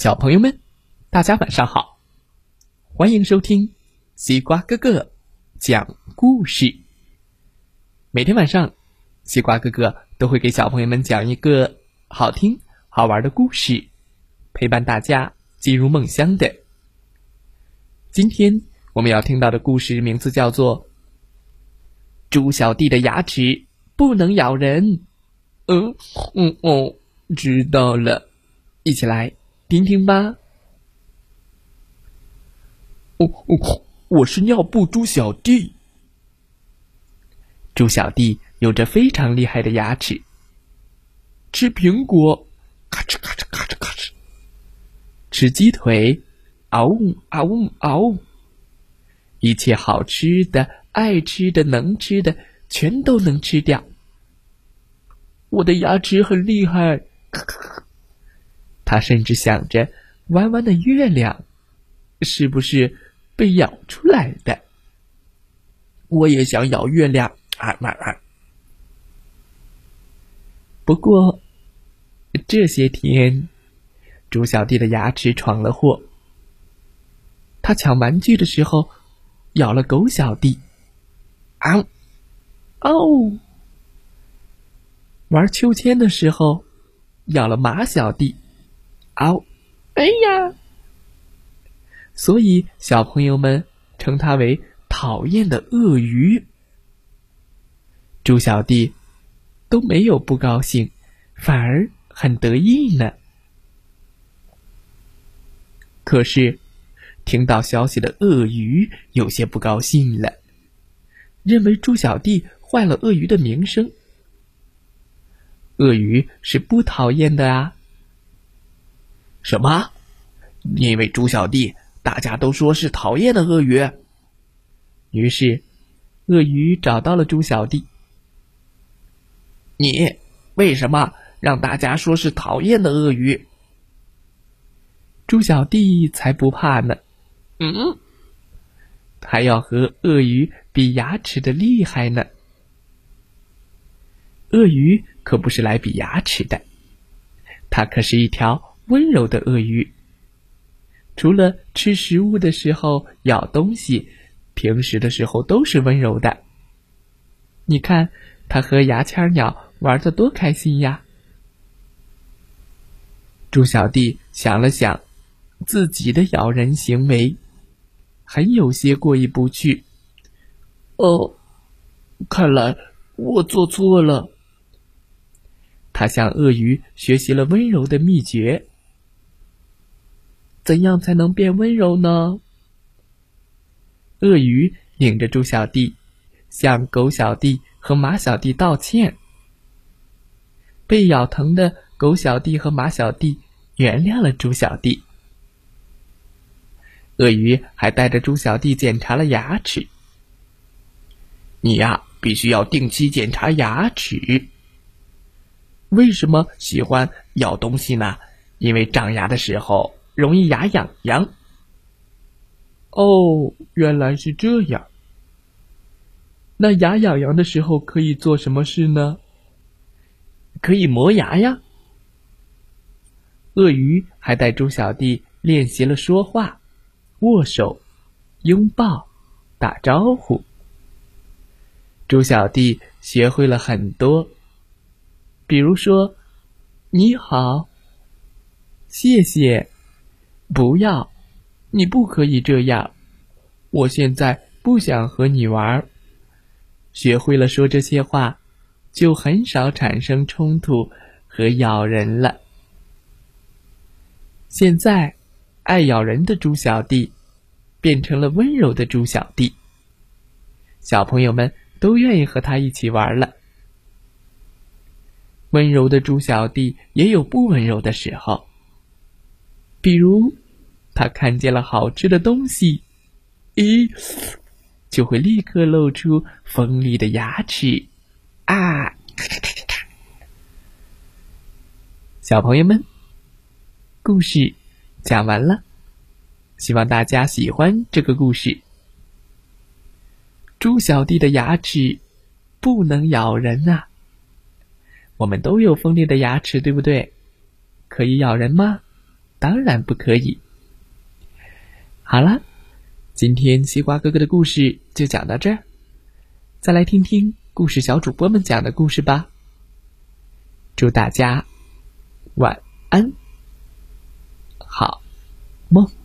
小朋友们，大家晚上好，欢迎收听西瓜哥哥讲故事。每天晚上，西瓜哥哥都会给小朋友们讲一个好听、好玩的故事，陪伴大家进入梦乡的。今天我们要听到的故事名字叫做《猪小弟的牙齿不能咬人》。嗯嗯哦，知道了，一起来听听吧。哦哦，我是尿布猪小弟。猪小弟有着非常厉害的牙齿，吃苹果，咔哧咔哧咔哧咔哧；吃鸡腿，嗷呜嗷呜嗷呜。一切好吃的、爱吃的、能吃的，全都能吃掉。我的牙齿很厉害，他甚至想着弯弯的月亮是不是被咬出来的？我也想咬月亮啊啊啊！不过这些天，猪小弟的牙齿闯了祸。他抢玩具的时候咬了狗小弟，啊，哦！玩秋千的时候，咬了马小弟，嗷！哎呀！所以小朋友们称它为讨厌的鳄鱼。猪小弟都没有不高兴，反而很得意呢。可是，听到消息的鳄鱼有些不高兴了，认为猪小弟坏了鳄鱼的名声。鳄鱼是不讨厌的啊！什么？因为猪小弟，大家都说是讨厌的鳄鱼。于是，鳄鱼找到了猪小弟。你为什么让大家说是讨厌的鳄鱼？猪小弟才不怕呢！嗯，还要和鳄鱼比牙齿的厉害呢。鳄鱼可不是来比牙齿的，它可是一条温柔的鳄鱼。除了吃食物的时候咬东西，平时的时候都是温柔的。你看，它和牙签鸟玩的多开心呀！猪小弟想了想，自己的咬人行为，很有些过意不去。哦，看来我做错了。他向鳄鱼学习了温柔的秘诀。怎样才能变温柔呢？鳄鱼领着猪小弟向狗小弟和马小弟道歉。被咬疼的狗小弟和马小弟原谅了猪小弟。鳄鱼还带着猪小弟检查了牙齿。你呀，必须要定期检查牙齿。为什么喜欢咬东西呢？因为长牙的时候容易牙痒痒。哦，原来是这样。那牙痒痒的时候可以做什么事呢？可以磨牙呀。鳄鱼还带猪小弟练习了说话、握手、拥抱、打招呼。猪小弟学会了很多。比如说，你好，谢谢，不要，你不可以这样，我现在不想和你玩。学会了说这些话，就很少产生冲突和咬人了。现在，爱咬人的猪小弟变成了温柔的猪小弟，小朋友们都愿意和他一起玩了。温柔的猪小弟也有不温柔的时候，比如他看见了好吃的东西，咦，就会立刻露出锋利的牙齿，啊！小朋友们，故事讲完了，希望大家喜欢这个故事。猪小弟的牙齿不能咬人啊！我们都有锋利的牙齿，对不对？可以咬人吗？当然不可以。好啦今天西瓜哥哥的故事就讲到这儿再来听听故事小主播们讲的故事吧。祝大家晚安。好梦。